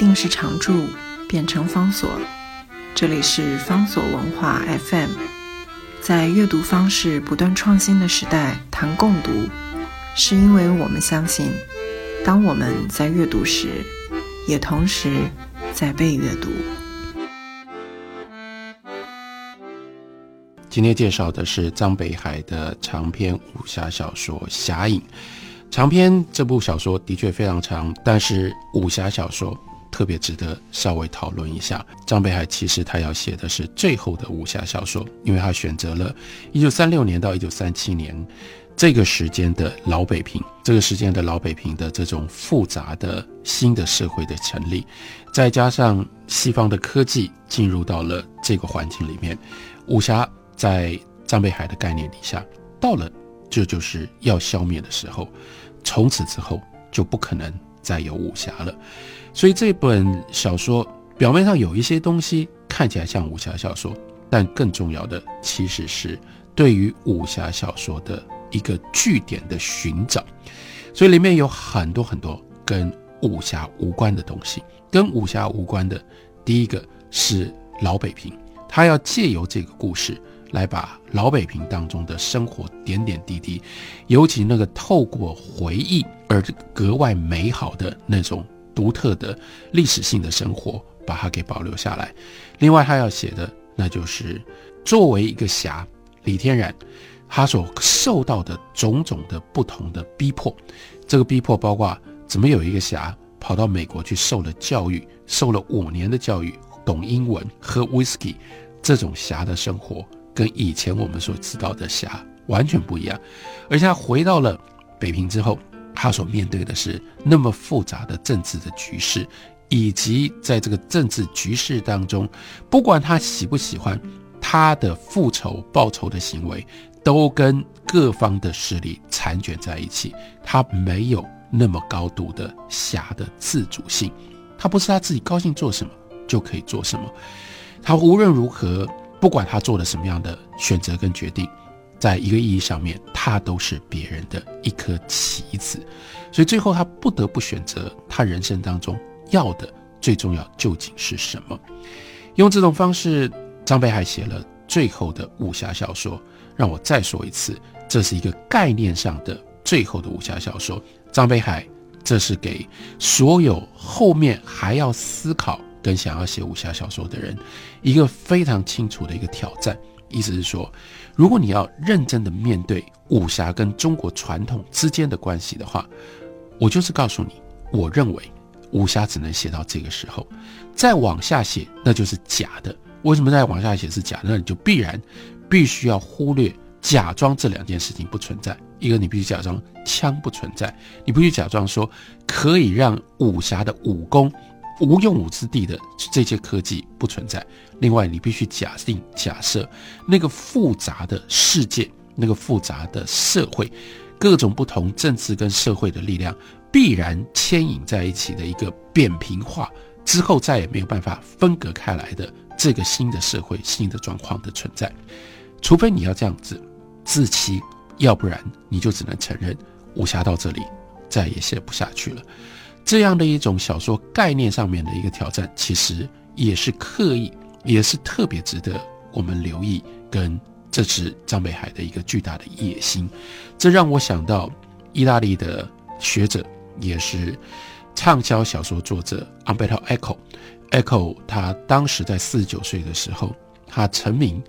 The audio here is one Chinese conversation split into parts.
定时常驻变成方所。这里是方所文化 FM，在阅读方式不断创新的时代谈共读，是因为我们相信，当我们在阅读时，也同时在被阅读。今天介绍的是张北海的长篇武侠小说《侠影》。长篇这部小说的确非常长，但是武侠小说。特别值得稍微讨论一下，张北海其实他要写的是最后的武侠小说，因为他选择了一九三六年到一九三七年这个时间的老北平，这个时间的老北平的这种复杂的新的社会的成立，再加上西方的科技进入到了这个环境里面，武侠在张北海的概念底下，到了这就是要消灭的时候，从此之后就不可能再有武侠了。所以这本小说表面上有一些东西看起来像武侠小说，但更重要的其实是对于武侠小说的一个据点的寻找。所以里面有很多很多跟武侠无关的东西。跟武侠无关的，第一个是老北平，他要借由这个故事来把老北平当中的生活点点滴滴，尤其那个透过回忆而格外美好的那种。独特的历史性的生活，把它给保留下来。另外，他要写的，那就是作为一个侠李天然，他所受到的种种的不同的逼迫。这个逼迫包括怎么有一个侠跑到美国去受了教育，受了五年的教育，懂英文，喝 whisky，这种侠的生活跟以前我们所知道的侠完全不一样。而且他回到了北平之后。他所面对的是那么复杂的政治的局势，以及在这个政治局势当中，不管他喜不喜欢，他的复仇报仇的行为都跟各方的势力缠卷在一起。他没有那么高度的侠的自主性，他不是他自己高兴做什么就可以做什么。他无论如何，不管他做了什么样的选择跟决定。在一个意义上面，他都是别人的一颗棋子，所以最后他不得不选择他人生当中要的最重要究竟是什么。用这种方式，张北海写了最后的武侠小说。让我再说一次，这是一个概念上的最后的武侠小说。张北海，这是给所有后面还要思考跟想要写武侠小说的人一个非常清楚的一个挑战。意思是说。如果你要认真的面对武侠跟中国传统之间的关系的话，我就是告诉你，我认为武侠只能写到这个时候，再往下写那就是假的。为什么再往下写是假的？那你就必然必须要忽略假装这两件事情不存在。一个你必须假装枪不存在，你必须假装说可以让武侠的武功。无用武之地的这些科技不存在。另外，你必须假定假设那个复杂的世界，那个复杂的社会，各种不同政治跟社会的力量必然牵引在一起的一个扁平化之后，再也没有办法分隔开来的这个新的社会、新的状况的存在。除非你要这样子自欺，要不然你就只能承认武侠到这里再也写不下去了。这样的一种小说概念上面的一个挑战，其实也是刻意，也是特别值得我们留意。跟这是张北海的一个巨大的野心，这让我想到意大利的学者，也是畅销小说作者 Umberto Eco。Eco 他当时在四十九岁的时候，他成名，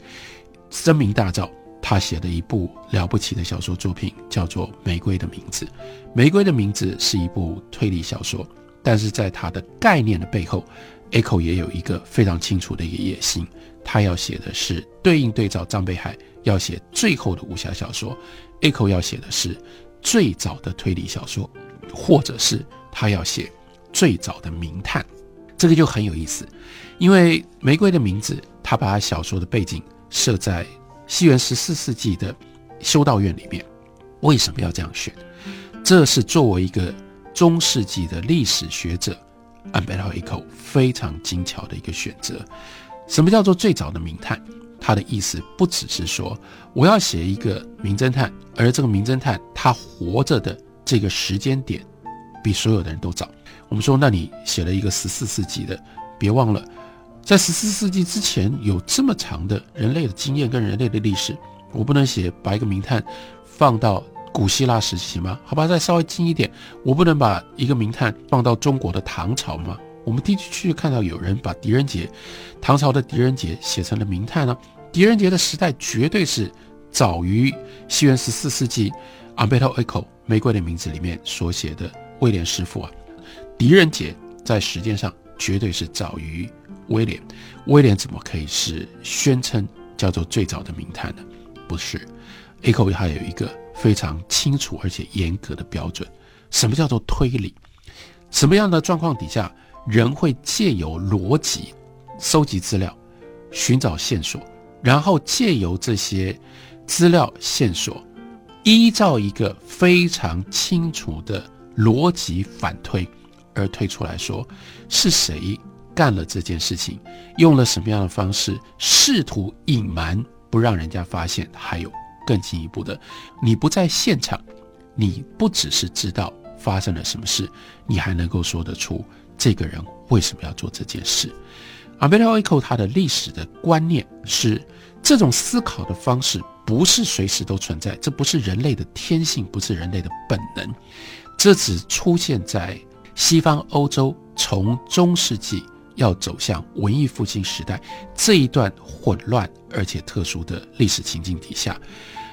声名大噪。他写的一部了不起的小说作品，叫做《玫瑰的名字》。《玫瑰的名字》是一部推理小说，但是在它的概念的背后，Echo 也有一个非常清楚的一个野心，他要写的是对应对照张北海要写最后的武侠小说，Echo 要写的是最早的推理小说，或者是他要写最早的名探。这个就很有意思，因为《玫瑰的名字》他把小说的背景设在。西元十四世纪的修道院里面，为什么要这样选？这是作为一个中世纪的历史学者，安贝拉一口非常精巧的一个选择。什么叫做最早的名探？他的意思不只是说我要写一个名侦探，而这个名侦探他活着的这个时间点比所有的人都早。我们说，那你写了一个十四世纪的，别忘了，在十四世纪之前有这么长的人类的经验跟人类的历史，我不能写把一个名探放到古希腊时期吗？好吧，再稍微近一点，我不能把一个名探放到中国的唐朝吗？我们的确看到有人把狄仁杰，唐朝的狄仁杰写成了名探呢。狄仁杰的时代绝对是早于西元十四世纪《Umberto Eco》玫瑰的名字里面所写的威廉师傅啊。狄仁杰在时间上绝对是早于威廉。威廉怎么可以是宣称叫做最早的名探呢？不是，Eco 它有一个非常清楚而且严格的标准。什么叫做推理？什么样的状况底下？人会借由逻辑收集资料，寻找线索，然后借由这些资料线索，依照一个非常清楚的逻辑反推，而推出来说是谁干了这件事情，用了什么样的方式，试图隐瞒不让人家发现。还有更进一步的，你不在现场，你不只是知道发生了什么事，你还能够说得出。这个人为什么要做这件事？阿贝拉伊寇他的历史的观念是，这种思考的方式不是随时都存在，这不是人类的天性，不是人类的本能，这只出现在西方欧洲从中世纪要走向文艺复兴时代这一段混乱而且特殊的历史情境底下，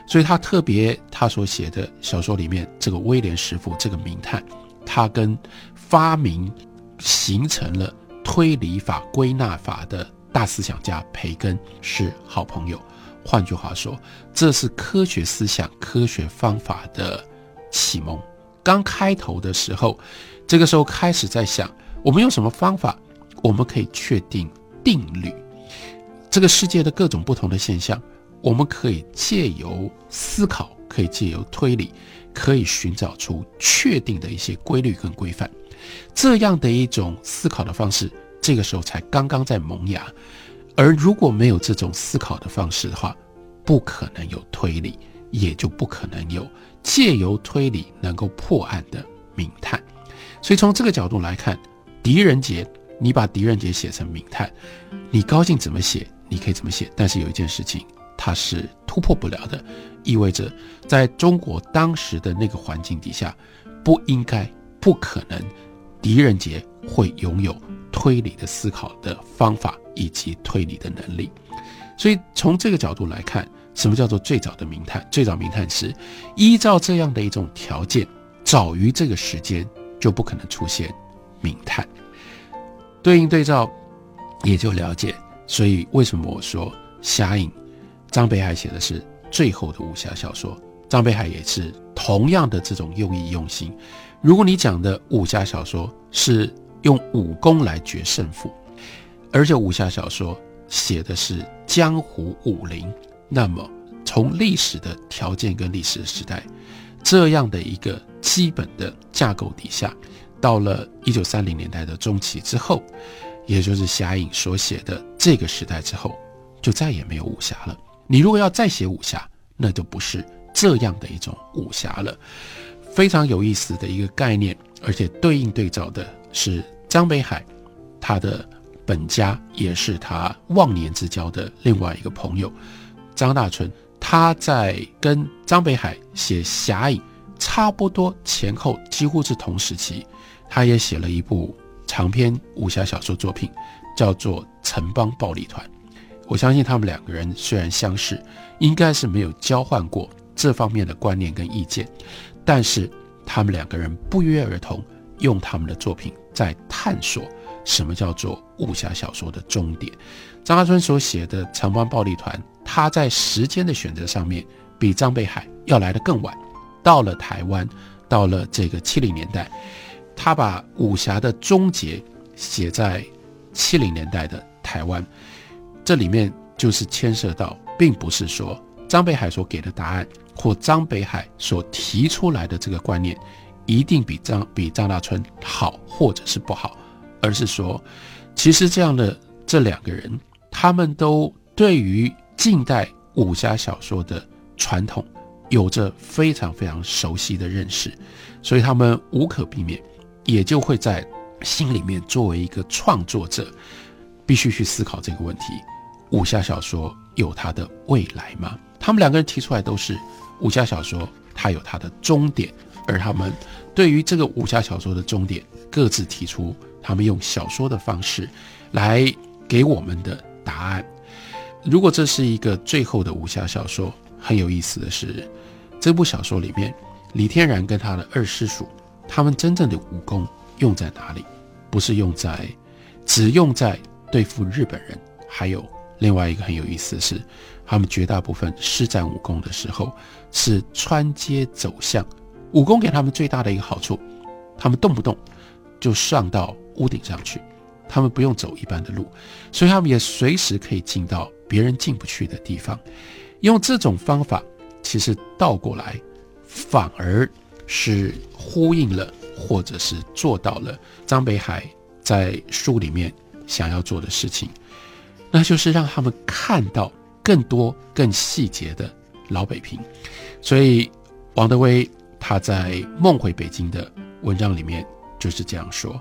所以他特别他所写的小说里面，这个威廉师傅这个名探，他跟发明。形成了推理法、归纳法的大思想家培根是好朋友。换句话说，这是科学思想、科学方法的启蒙。刚开头的时候，这个时候开始在想，我们用什么方法，我们可以确定定律？这个世界的各种不同的现象，我们可以借由思考，可以借由推理，可以寻找出确定的一些规律跟规范。这样的一种思考的方式，这个时候才刚刚在萌芽。而如果没有这种思考的方式的话，不可能有推理，也就不可能有借由推理能够破案的名探。所以从这个角度来看，狄仁杰，你把狄仁杰写成名探，你高兴怎么写，你可以怎么写。但是有一件事情，它是突破不了的，意味着在中国当时的那个环境底下，不应该，不可能。狄仁杰会拥有推理的思考的方法以及推理的能力，所以从这个角度来看，什么叫做最早的名探？最早名探是依照这样的一种条件，早于这个时间就不可能出现名探。对应对照也就了解，所以为什么我说《侠影》，张北海写的是最后的武侠小说，张北海也是同样的这种用意用心。如果你讲的武侠小说是用武功来决胜负，而且武侠小说写的是江湖武林，那么从历史的条件跟历史的时代这样的一个基本的架构底下，到了一九三零年代的中期之后，也就是侠影所写的这个时代之后，就再也没有武侠了。你如果要再写武侠，那就不是这样的一种武侠了。非常有意思的一个概念，而且对应对照的是张北海，他的本家也是他忘年之交的另外一个朋友张大春。他在跟张北海写《侠影》差不多前后，几乎是同时期，他也写了一部长篇武侠小说作品，叫做《城邦暴力团》。我相信他们两个人虽然相识，应该是没有交换过这方面的观念跟意见。但是他们两个人不约而同用他们的作品在探索什么叫做武侠小说的终点。张大春所写的《城邦暴力团》，他在时间的选择上面比张北海要来得更晚。到了台湾，到了这个七零年代，他把武侠的终结写在七零年代的台湾。这里面就是牵涉到，并不是说张北海所给的答案。或张北海所提出来的这个观念，一定比张比张大春好，或者是不好，而是说，其实这样的这两个人，他们都对于近代武侠小说的传统有着非常非常熟悉的认识，所以他们无可避免也就会在心里面作为一个创作者，必须去思考这个问题：武侠小说有它的未来吗？他们两个人提出来都是武侠小说，它有它的终点，而他们对于这个武侠小说的终点，各自提出他们用小说的方式来给我们的答案。如果这是一个最后的武侠小说，很有意思的是，这部小说里面，李天然跟他的二师叔，他们真正的武功用在哪里？不是用在，只用在对付日本人。还有另外一个很有意思的是，他们绝大部分施展武功的时候是穿街走巷。武功给他们最大的一个好处，他们动不动就上到屋顶上去，他们不用走一般的路，所以他们也随时可以进到。别人进不去的地方，用这种方法，其实倒过来，反而是呼应了，或者是做到了张北海在书里面想要做的事情，那就是让他们看到更多、更细节的老北平。所以，王德威他在《梦回北京》的文章里面就是这样说：“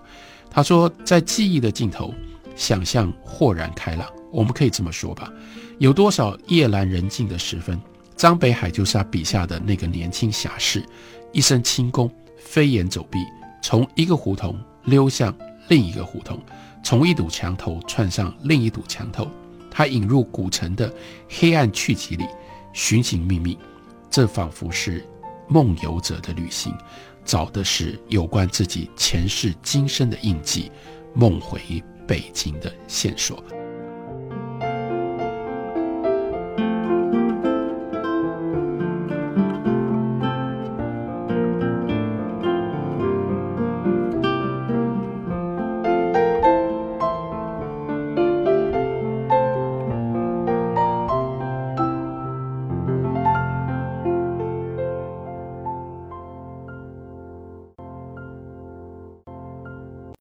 他说，在记忆的尽头，想象豁然开朗。”我们可以这么说吧，有多少夜阑人静的时分，张北海就是他笔下的那个年轻侠士，一身轻功飞檐走壁，从一个胡同溜向另一个胡同，从一堵墙头窜上另一堵墙头，他引入古城的黑暗去集里寻寻觅觅，这仿佛是梦游者的旅行，找的是有关自己前世今生的印记，梦回北京的线索。